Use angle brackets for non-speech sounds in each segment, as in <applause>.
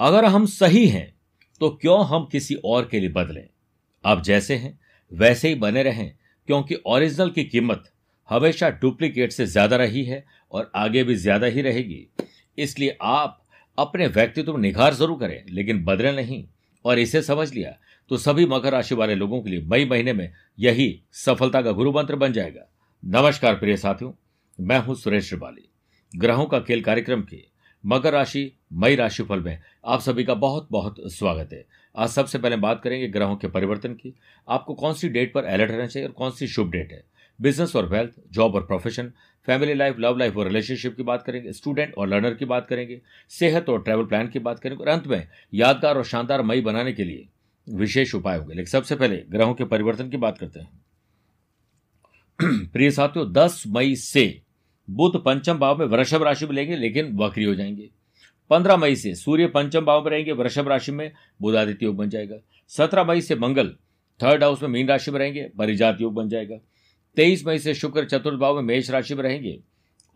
अगर हम सही हैं तो क्यों हम किसी और के लिए बदलें? अब जैसे हैं, वैसे ही बने रहें, क्योंकि ओरिजिनल की कीमत हमेशा डुप्लीकेट से ज़्यादा रही है और आगे भी ज़्यादा ही रहेगी। इसलिए आप अपने व्यक्तित्व में निखार ज़रूर करें, लेकिन बदले नहीं। और इसे समझ लिया तो सभी मकर राशि वाले लोगों के लिए मई महीने में यही सफलता का गुरु मंत्र बन जाएगा। नमस्कार प्रिय साथियों, मैं हूँ सुरेश श्रिवाली। ग्रहों का खेल कार्यक्रम के मकर राशि, मई राशिफल में। आप सभी का बहुत बहुत स्वागत है। आज सबसे पहले बात करेंगे ग्रहों के परिवर्तन की। आपको कौन सी डेट पर अलर्ट रहना चाहिए और कौन सी शुभ डेट है? बिज़नेस और वेल्थ जॉब और profession family life love life और रिलेशनशिप की बात करेंगे। स्टूडेंट और लर्नर की बात करेंगे। सेहत और ट्रैवल प्लान की बात करेंगे। और अंत में यादगार और शानदार मई बनाने के लिए विशेष उपाय होंगे। लेकिन सबसे पहले ग्रहों के परिवर्तन की बात करते हैं। <clears throat> प्रिय साथियों 10 मई से बुध पंचम भाव में वृषभ राशि में लेंगे, लेकिन वक्री हो जाएँगे। 15 मई से सूर्य पंचम भाव में रहेंगे, वृषभ राशि में बुधादित्य योग बन जाएगा। 17 मई से मंगल, थर्ड हाउस में मीन राशि में रहेंगे, परिजात योग बन जाएगा। 23 मई से शुक्र चतुर्थ भाव में मेष राशि में रहेंगे,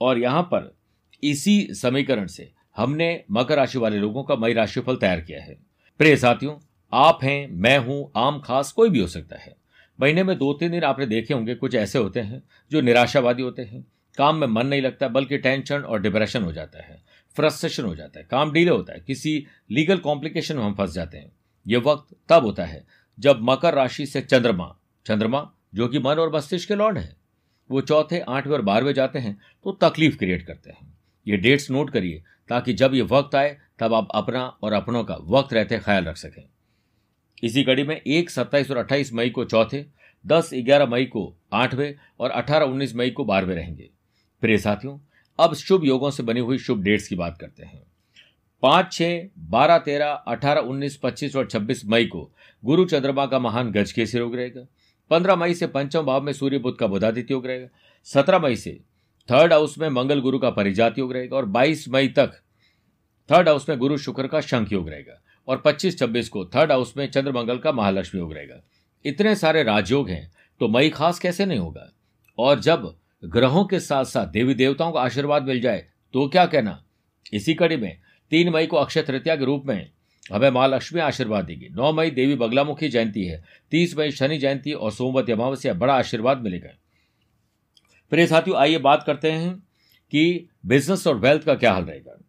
और यहाँ पर इसी समीकरण से हमने मकर राशि वाले लोगों का मई राशिफल तैयार किया है। प्रिय साथियों, आप हैं, मैं हूँ, आम, खास, कोई भी हो सकता है। महीने में दो तीन दिन आपने देखे होंगे, कुछ ऐसे होते हैं जो निराशावादी होते हैं। काम में मन नहीं लगता, बल्कि टेंशन और डिप्रेशन हो जाता है फ्रस्ट्रेशन हो जाता है, काम डीले होता है, किसी लीगल कॉम्प्लिकेशन में हम फंस जाते हैं। यह वक्त तब होता है जब मकर राशि से चंद्रमा चंद्रमा जो कि मन और मस्तिष्क के लॉर्ड है, वो चौथे, आठवें और बारहवें जाते हैं तो तकलीफ़ क्रिएट करते हैं। ये डेट्स नोट करिए, ताकि जब ये वक्त आए, तब आप अपना और अपनों का वक्त रहते ख्याल रख सकें। इसी कड़ी में एक, सत्ताईस और अट्ठाईस मई को चौथे, दस, ग्यारह मई को आठवें और अठारह, उन्नीस मई को बारहवें रहेंगे। प्रिय साथियों, अब शुभ योगों से बनी हुई शुभ डेट्स की बात करते हैं। पाँच, छह, बारह, तेरह, अठारह, उन्नीस, पच्चीस और छब्बीस मई को गुरु चंद्रमा का महान गज केसरी योग रहेगा। पंद्रह मई से पंचम भाव में सूर्य बुद्ध का बुधादित्य योग रहेगा। सत्रह मई से थर्ड हाउस में मंगल गुरु का परिजात योग रहेगा और बाईस मई तक थर्ड हाउस में गुरु शुक्र का शंख योग रहेगा और 25-26 को थर्ड हाउस में चंद्र मंगल का महालक्ष्मी योग रहेगा। इतने सारे राजयोग हैं तो मई खास कैसे नहीं होगा? और जब ग्रहों के साथ साथ देवी देवताओं का आशीर्वाद मिल जाए तो क्या कहना? इसी कड़ी में तीन मई को अक्षय तृतीया के रूप में हमें माँ लक्ष्मी आशीर्वाद देगी। नौ मई देवी बगलामुखी जयंती है। तीस मई शनि जयंती और सोमवती अमावस्या बड़ा आशीर्वाद मिलेगा। प्रिय साथियों, आइए बात करते हैं कि बिज़नेस और वेल्थ का क्या हाल रहेगा।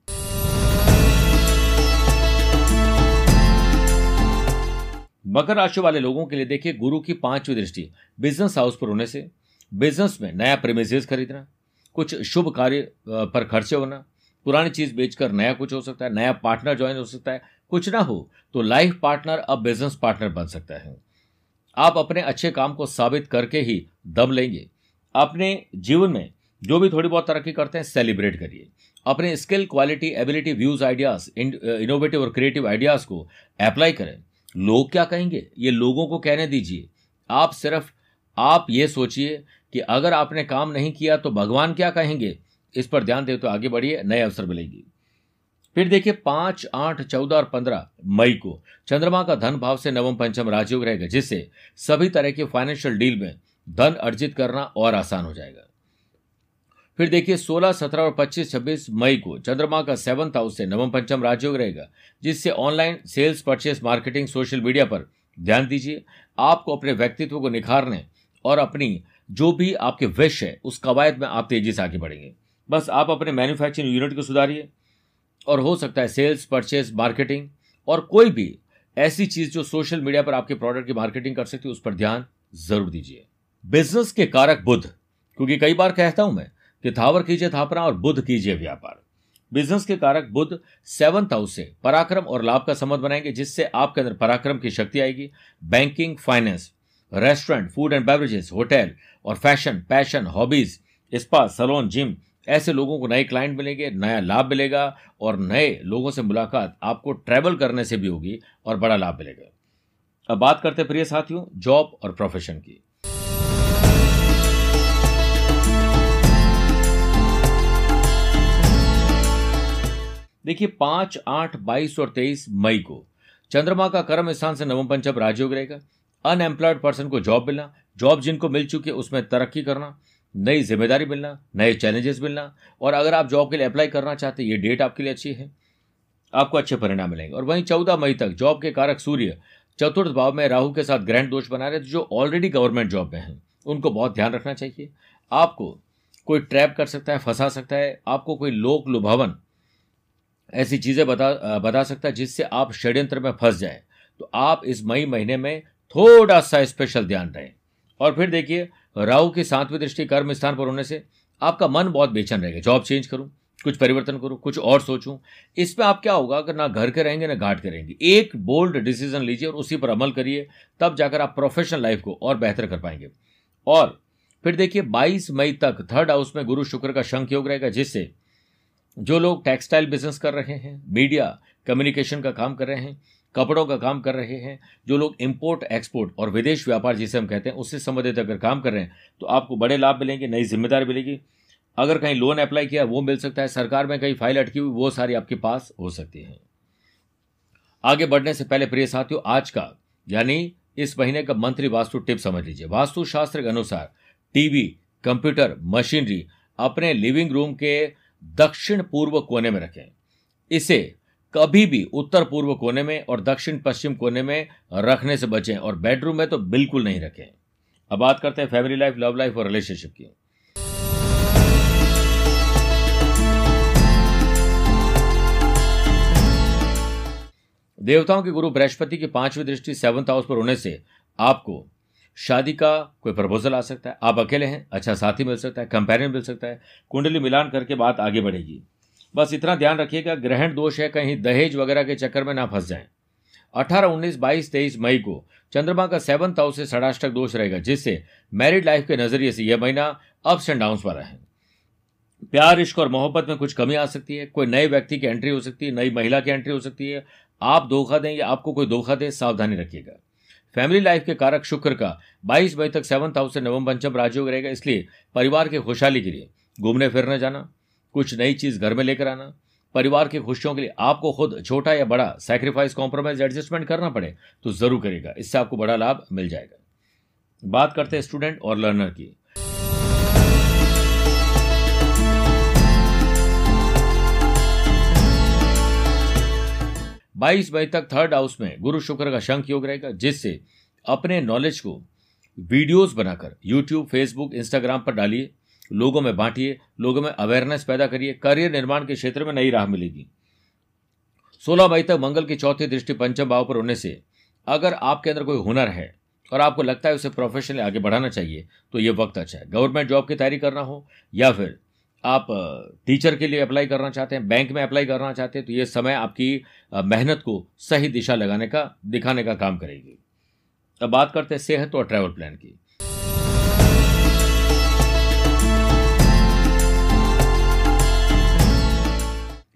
मकर राशि वाले लोगों के लिए देखिए गुरु की पांचवी दृष्टि, बिज़नेस हाउस पर होने से। बिज़नेस में, नया प्रेमिसेस खरीदना, कुछ शुभ कार्य पर खर्चे होना, पुरानी चीज़ बेचकर नया कुछ हो सकता है, नया पार्टनर ज्वाइन हो सकता है, कुछ ना हो तो लाइफ पार्टनर अब बिज़नेस पार्टनर बन सकता है। आप अपने अच्छे काम को साबित करके ही दम लेंगे। अपने जीवन में जो भी थोड़ी बहुत तरक्की करते हैं सेलिब्रेट करिए। अपने skill quality ability views ideas innovative और क्रिएटिव आइडियाज़ को अप्लाई करें। लोग क्या कहेंगे? ये लोगों को कहने दीजिए। आप सिर्फ़ आप ये सोचिए कि अगर आपने काम नहीं किया तो भगवान क्या कहेंगे? इस पर ध्यान दे तो आगे बढ़िए नए अवसर मिलेंगे। फिर देखिए पाँच आठ चौदह और पंद्रह मई को चंद्रमा का धन भाव से नवम पंचम राजयोग रहेगा जिससे सभी तरह के फाइनेंशियल डील में धन अर्जित करना और आसान हो जाएगा। फिर देखिए 16, 17 और 25, 26 मई को चंद्रमा का सेवंथ हाउस से नवम पंचम राजयोग रहेगा जिससे online sales purchase marketing social media पर ध्यान दीजिए। आपको अपने व्यक्तित्व को निखारने और अपनी जो भी आपके विश है, उस कवायद में आप तेज़ी से आगे बढ़ेंगे। बस आप अपने मैन्युफैक्चरिंग यूनिट को सुधारिए और हो सकता है सेल्स परचेस मार्केटिंग और कोई भी ऐसी चीज़ जो सोशल मीडिया पर आपके प्रोडक्ट की मार्केटिंग कर सकती है, उस पर ध्यान ज़रूर दीजिए। बिज़नेस के कारक बुद्ध क्योंकि कई बार कहता हूँ मैं कि थावर कीजिए थापना और बुद्ध कीजिए व्यापार। बिज़नेस के कारक बुद्ध सेवंथ हाउस से पराक्रम और लाभ का संबंध बनाएँगे, जिससे आपके अंदर पराक्रम की शक्ति आएगी। Banking finance restaurant food and beverages hotel और fashion passion hobbies spa salon gym ऐसे लोगों को नए क्लाइंट मिलेंगे, नया लाभ मिलेगा और नए लोगों से मुलाकात आपको ट्रैवल करने से भी होगी और बड़ा लाभ मिलेगा। अब बात करते हैं प्रिय साथियों जॉब और प्रोफेशन की। देखिए, पाँच, आठ, बाईस और तेईस मई को चंद्रमा का कर्म स्थान से नवम पंचम राजयोग रहेगा। अनएम्प्लॉयड पर्सन को जॉब मिलना जॉब जिनको मिल चुकी है उसमें तरक्की करना, नई ज़िम्मेदारी मिलना, नए चैलेंजेस मिलना, और अगर आप जॉब के लिए अप्लाई करना चाहते हैं, ये डेट आपके लिए अच्छी है, आपको अच्छे परिणाम मिलेंगे। और वहीं चौदह मई तक जॉब के कारक सूर्य, चतुर्थ भाव में राहु के साथ ग्रहण दोष बना रहे जो ऑलरेडी गवर्नमेंट जॉब में हैं। उनको बहुत ध्यान रखना चाहिए। आपको कोई ट्रैप कर सकता है, फंसा सकता है, आपको कोई लोक लुभावन ऐसी चीज़ें बता बता सकता है जिससे आप षड्यंत्र में फंस जाए। तो आप इस मई महीने में थोड़ा सा स्पेशल ध्यान रहे। और फिर देखिए, राहु की सातवीं दृष्टि कर्म स्थान पर होने से आपका मन बहुत बेचैन रहेगा। जॉब चेंज करूँ, कुछ परिवर्तन करूँ, कुछ और सोचूं, इसमें आप क्या होगा, अगर ना घर के रहेंगे, ना घाट के रहेंगे। एक बोल्ड डिसीज़न लीजिए और उसी पर अमल करिए, तब जाकर आप प्रोफेशनल लाइफ को और बेहतर कर पाएँगे। और फिर देखिए 22 मई तक थर्ड हाउस में गुरु शुक्र का शंख योग रहेगा, जिससे जो लोग टेक्सटाइल बिज़नेस कर रहे हैं मीडिया कम्युनिकेशन का काम कर रहे हैं कपड़ों का काम कर रहे हैं, जो लोग इंपोर्ट एक्सपोर्ट और विदेश व्यापार जिसे हम कहते हैं, उससे संबंधित अगर काम कर रहे हैं तो आपको बड़े लाभ मिलेंगे, नई ज़िम्मेदारी मिलेगी। अगर कहीं लोन अप्लाई किया, वो मिल सकता है, सरकार में कहीं फ़ाइल अटकी हुई, वो सारी आपके पास हो सकती है। आगे बढ़ने से पहले प्रिय साथियों, आज का, यानी इस महीने का मंत्री वास्तु टिप समझ लीजिए। वास्तु शास्त्र के अनुसार, टीवी, कंप्यूटर, मशीनरी अपने लिविंग रूम के दक्षिण पूर्व कोने में रखें। इसे कभी भी उत्तर पूर्व कोने में और दक्षिण पश्चिम कोने में रखने से बचें और बेडरूम में तो बिल्कुल नहीं रखें। अब बात करते हैं फैमिली लाइफ लव लाइफ और रिलेशनशिप की। देवताओं के गुरु बृहस्पति की पांचवी दृष्टि सेवंथ हाउस पर होने से आपको शादी का कोई प्रपोजल आ सकता है। आप अकेले हैं अच्छा साथी मिल सकता है कंपेरियन मिल सकता है, कुंडली मिलान करके बात आगे बढ़ेगी। बस इतना ध्यान रखिएगा ग्रहण दोष है, कहीं दहेज वगैरह के चक्कर में ना फंस जाएँ। अठारह, उन्नीस, बाईस, तेईस मई को चंद्रमा का सेवंथ हाउस से षडाष्टक दोष रहेगा, जिससे मैरिड लाइफ के नज़रिए से यह महीना अप्स एंड डाउन वाला है। प्यार, इश्क और मोहब्बत में कुछ कमी आ सकती है, कोई नए व्यक्ति की एंट्री हो सकती है, नई महिला की एंट्री हो सकती है। आप धोखा दें या आपको कोई धोखा दे, सावधानी रखिएगा। फैमिली लाइफ के कारक शुक्र का 22 मई तक सेवंथ हाउस से नवम पंचम राजयोग रहेगा, इसलिए परिवार की खुशहाली के लिए घूमने फिरने जाना कुछ नई चीज़ घर में लेकर आना। परिवार की खुशियों के लिए आपको खुद छोटा या बड़ा सैक्रिफाइस कॉम्प्रोमाइज एडजस्टमेंट करना पड़े तो ज़रूर करेगा इससे आपको बड़ा लाभ मिल जाएगा। बात करते हैं स्टूडेंट और लर्नर की। बाईस मई तक थर्ड हाउस में गुरु शुक्र का शंख योग रहेगा, जिससे अपने नॉलेज को वीडियोस बनाकर यूट्यूब फेसबुक इंस्टाग्राम पर डालिए। लोगों में बांटिए, लोगों में अवेयरनेस पैदा करिए करियर निर्माण के क्षेत्र में नई राह मिलेगी। सोलह मई तक मंगल की चौथी दृष्टि पंचम भाव पर होने से अगर आपके अंदर कोई हुनर है और आपको लगता है उसे प्रोफेशनली आगे बढ़ाना चाहिए तो ये वक्त अच्छा है। गवर्नमेंट जॉब की तैयारी करना हो या फिर आप टीचर के लिए अप्लाई करना चाहते हैं बैंक में अप्लाई करना चाहते हैं तो ये समय आपकी मेहनत को सही दिशा लगाने का, दिखाने का काम करेगी। अब बात करते हैं सेहत और ट्रैवल प्लान की।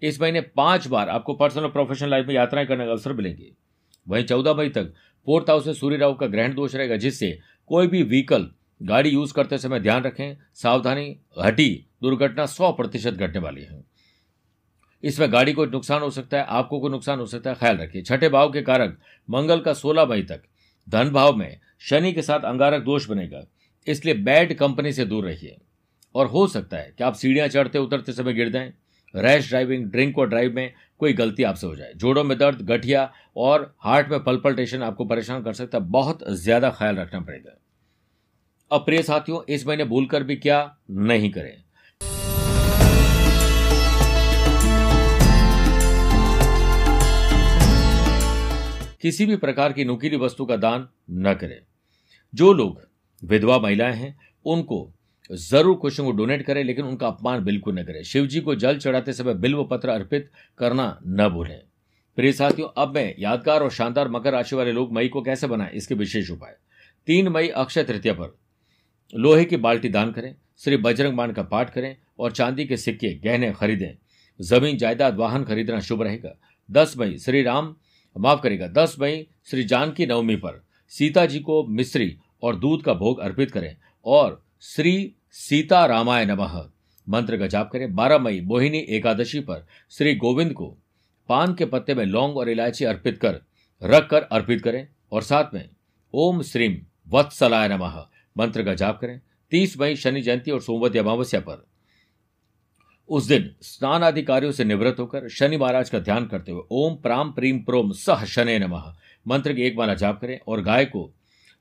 इस महीने पाँच बार आपको पर्सनल और प्रोफेशनल लाइफ में यात्राएँ करने का अवसर मिलेंगे। वहीं चौदह मई तक फोर्थ हाउस में सूर्य राहु का ग्रहण दोष रहेगा, जिससे कोई भी व्हीकल गाड़ी यूज़ करते समय ध्यान रखें। सावधानी, हटी दुर्घटना सौ प्रतिशत घटने वाली है। इसमें गाड़ी को नुकसान हो सकता है, आपको कोई नुकसान हो सकता है, ख्याल रखिए। छठे भाव के कारक मंगल का सोलह मई तक। धन भाव में शनि के साथ अंगारक दोष बनेगा, इसलिए बैड कंपनी से दूर रहिए। और हो सकता है कि आप सीढ़ियाँ चढ़ते उतरते समय गिर जाएँ। रैश ड्राइविंग, ड्रिंक और ड्राइव में कोई गलती आपसे हो जाए। जोड़ों में दर्द, गठिया और हार्ट में पल्पल्टेशन आपको परेशान कर सकता है। बहुत ज़्यादा ख्याल रखना पड़ेगा। अब प्रिय साथियों, इस महीने भूल कर भी क्या नहीं करें। किसी भी प्रकार की नुकीली वस्तु का दान न करें। जो लोग विधवा महिलाएँ हैं, उनको ज़रूर क्वेश्चन को डोनेट करें, लेकिन उनका अपमान बिल्कुल न करें। शिव जी को जल चढ़ाते समय बिल्व पत्र अर्पित करना न भूलें। प्रिय साथियों, अब मैं यादगार और शानदार मकर राशि वाले लोग मई को कैसे बनाएँ, इसके विशेष उपाय। तीन मई अक्षय तृतीया पर। लोहे की बाल्टी दान करें, श्री बजरंग बाण का पाठ करें और चांदी के सिक्के, गहने खरीदें। ज़मीन, जायदाद, वाहन खरीदना शुभ रहेगा। दस मई, श्री राम माफ़ करेगा दस मई, श्री जानकी नवमी पर। सीता जी को मिश्री और दूध का भोग अर्पित करें और श्री सीता रामाय नमः। मंत्र का जाप करें। बारह मई, मोहिनी एकादशी पर श्री गोविंद को पान के पत्ते में लौंग और इलायची अर्पित कर रख कर अर्पित करें और साथ में ओम श्रीम वत्सलाय नमः। मंत्र का जाप करें। तीस मई, शनि जयंती और सोमवती अमावस्या पर। उस दिन स्नान अधिकारियों से निवृत्त होकर शनि महाराज का ध्यान करते हुए ओम प्राम प्रीम प्रोम सह शनि नमः। मंत्र की एक माला जाप करें और गाय को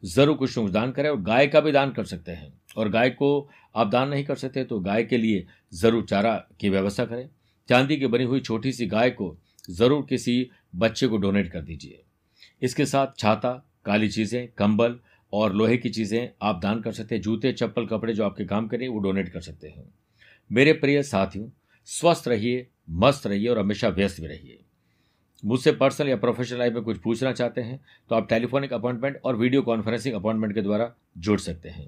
ज़रूर कुछ दान करें और गाय का भी दान कर सकते हैं। और गाय को आप दान नहीं कर सकते तो गाय के लिए ज़रूर चारा की व्यवस्था करें। चांदी की बनी हुई छोटी सी गाय को ज़रूर किसी बच्चे को डोनेट कर दीजिए। इसके साथ छाता, काली चीज़ें, कंबल और लोहे की चीज़ें आप दान कर सकते हैं। जूते, चप्पल, कपड़े जो आपके काम करें, वो डोनेट कर सकते हैं। मेरे प्रिय साथियों, स्वस्थ रहिए, मस्त रहिए और हमेशा व्यस्त भी रहिए। मुझसे पर्सनल या प्रोफेशनल लाइफ में कुछ पूछना चाहते हैं तो आप टेलीफोनिक अपॉइंटमेंट और वीडियो कॉन्फ्रेंसिंग अपॉइंटमेंट के द्वारा जुड़ सकते हैं।